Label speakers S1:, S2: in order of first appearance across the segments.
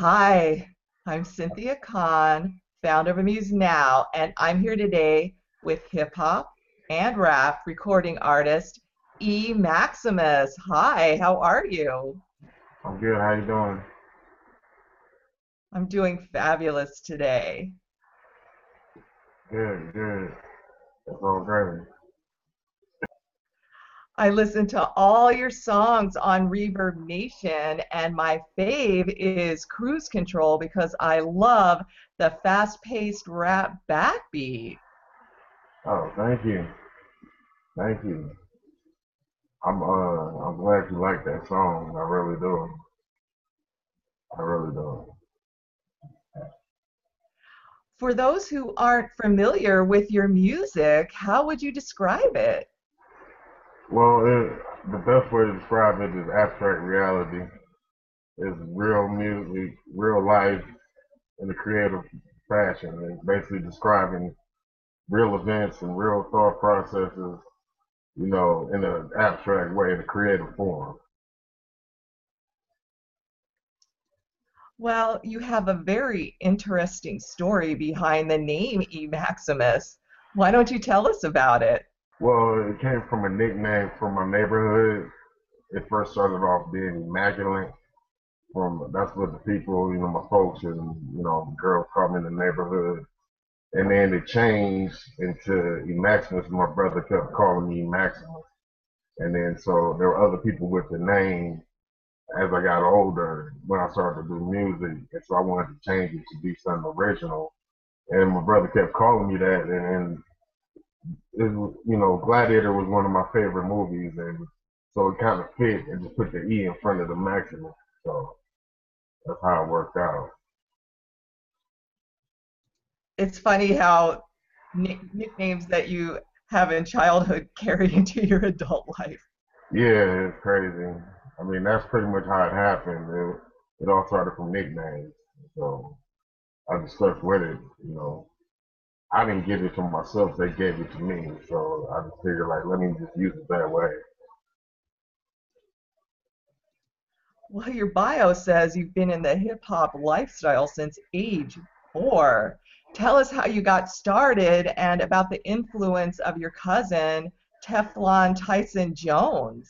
S1: Hi, I'm Cynthia Kahn, founder of Amuse Now, and I'm here today with hip hop and rap recording artist E Maximus. Hi, how are you?
S2: I'm good. How you doing?
S1: I'm doing fabulous today.
S2: Good, good. That's all great.
S1: I listen to all your songs on Reverb Nation, and my fave is Cruise Control because I love the fast paced rap backbeat.
S2: Oh, thank you. Thank you. I'm uh I'm glad you like that song. I really do. I really do.
S1: For those who aren't familiar with your music, how would you describe it?
S2: Well, it, the best way to describe it is abstract reality. It's real music, real life in a creative fashion. It's basically describing real events and real thought processes, you know, in an abstract way, in a creative form.
S1: Well, you have a very interesting story behind the name E Maximus. Why don't you tell us about it?
S2: Well, it came from a nickname from my neighborhood. It first started off being immaculate. From that's what the people, you know, my folks and you know, girls called me in the neighborhood. And then it changed into Maximus. My brother kept calling me Maximus. And then so there were other people with the name as I got older when I started to do music. And so I wanted to change it to be something original. And my brother kept calling me that. And, and is you know Gladiator was one of my favorite movies, and so it kind of fit and just put the E in front of the Maximus. So that's how it worked out.
S1: It's funny how nicknames that you have in childhood carry into your adult life.
S2: Yeah, it's crazy. I mean, that's pretty much how it happened. It, it all started from nicknames. So I just stuck with it, you know. I didn't give it to myself, they gave it to me. So I just figured like let me just use it that way.
S1: Well, your bio says you've been in the hip hop lifestyle since age four. Tell us how you got started and about the influence of your cousin, Teflon Tyson Jones.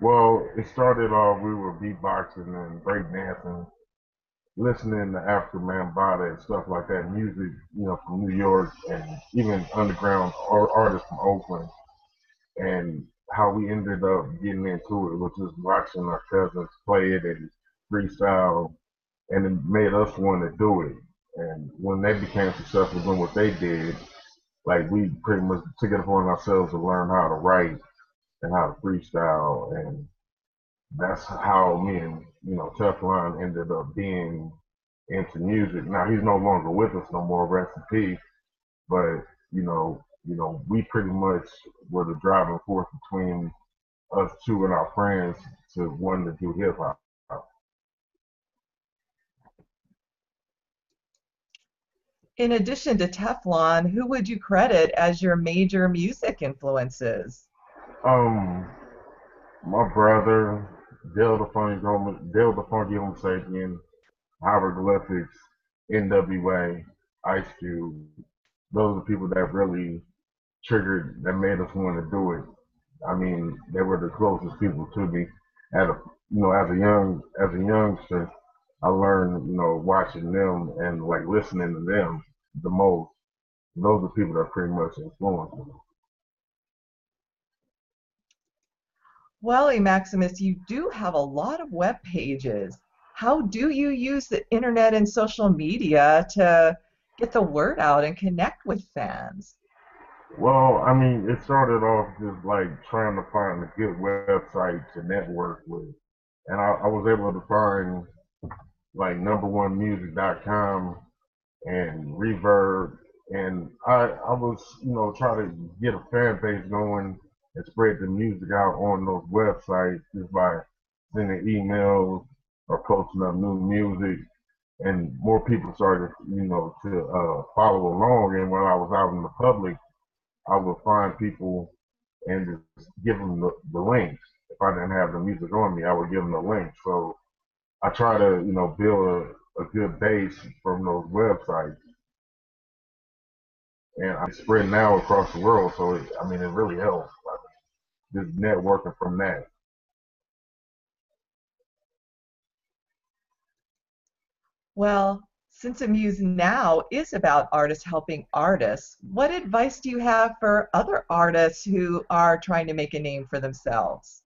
S2: Well, it started off we were beatboxing and breakdancing listening to Afrika Bambaataa and stuff like that, music, you know, from New York and even underground artists from Oakland, and how we ended up getting into it was just watching our cousins play it and freestyle, and it made us want to do it. And when they became successful doing what they did, like we pretty much took it upon ourselves to learn how to write and how to freestyle and that's how me and you know Teflon ended up being into music. Now he's no longer with us no more, rest in peace. But you know, you know, we pretty much were the driving force between us two and our friends to wanting to do hip hop.
S1: In addition to Teflon, who would you credit as your major music influences?
S2: Um, my brother, The Funky Del the Funky Homosapien, Hieroglyphics, NWA, Ice Cube. Those are people that really triggered, that made us want to do it. I mean, they were the closest people to me. At a, you know, as a young, as a youngster, I learned, you know, watching them and like listening to them the most. Those are people that pretty much influenced me.
S1: Well, Maximus, you do have a lot of web pages. How do you use the internet and social media to get the word out and connect with fans?
S2: Well, I mean, it started off just like trying to find a good website to network with. And I, I was able to find like numberonemusic.com and Reverb. And I, I was, you know, trying to get a fan base going and spread the music out on those websites just by sending emails or posting up new music. And more people started, you know, to uh, follow along. And when I was out in the public, I would find people and just give them the, the links. If I didn't have the music on me, I would give them the link. So I try to, you know, build a, a good base from those websites. And I'm spreading now across the world, so it, I mean, it really helps. Like, just networking from that.
S1: Well, since Amuse Now is about artists helping artists, what advice do you have for other artists who are trying to make a name for themselves?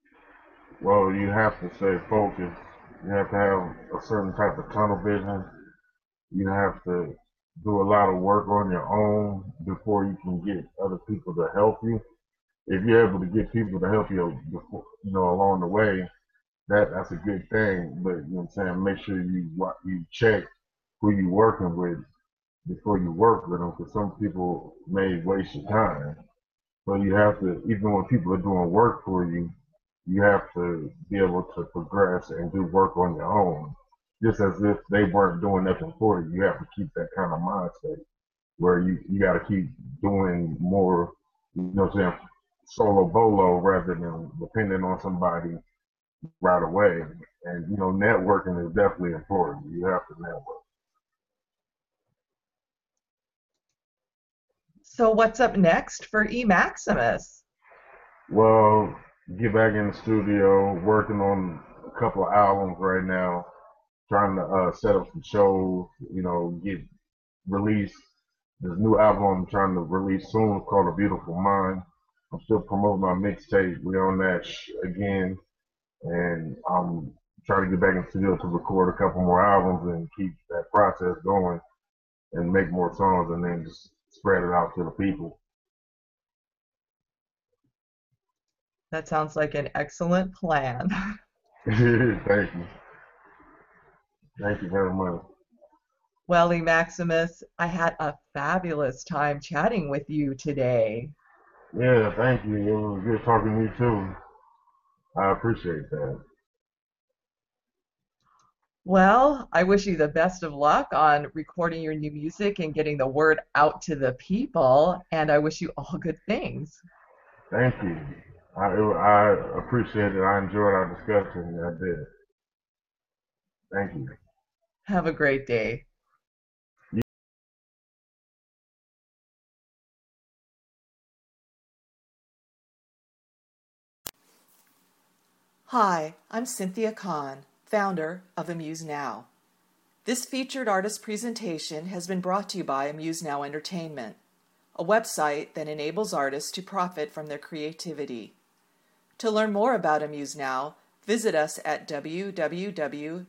S2: Well, you have to stay focused. You have to have a certain type of tunnel vision. You have to do a lot of work on your own before you can get other people to help you. If you're able to get people to help you, before, you know, along the way, that that's a good thing. But you know what I'm saying, make sure you you check who you're working with before you work with them, because some people may waste your time. So you have to, even when people are doing work for you, you have to be able to progress and do work on your own, just as if they weren't doing nothing for you. You have to keep that kind of mindset where you you got to keep doing more. You know what I'm saying? Solo bolo rather than depending on somebody right away. And you know, networking is definitely important. You have to network.
S1: So what's up next for E Maximus?
S2: Well, get back in the studio, working on a couple of albums right now, trying to uh, set up some shows. You know, get release this new album I'm trying to release soon called A Beautiful Mind. I'm still promoting my mixtape. We're on that sh- again and I'm trying to get back in the studio to record a couple more albums and keep that process going and make more songs and then just spread it out to the people.
S1: That sounds like an excellent plan.
S2: Thank you. Thank you very much.
S1: Well, E. Maximus, I had a fabulous time chatting with you today.
S2: Yeah, thank you. It was good talking to you too. I appreciate that.
S1: Well, I wish you the best of luck on recording your new music and getting the word out to the people, and I wish you all good things.
S2: Thank you. I, I appreciate it. I enjoyed our discussion. I did. Thank you.
S1: Have a great day. Hi, I'm Cynthia Kahn, founder of Amuse Now. This featured artist presentation has been brought to you by Amuse Now Entertainment, a website that enables artists to profit from their creativity. To learn more about Amuse Now, visit us at www.amusednow.com.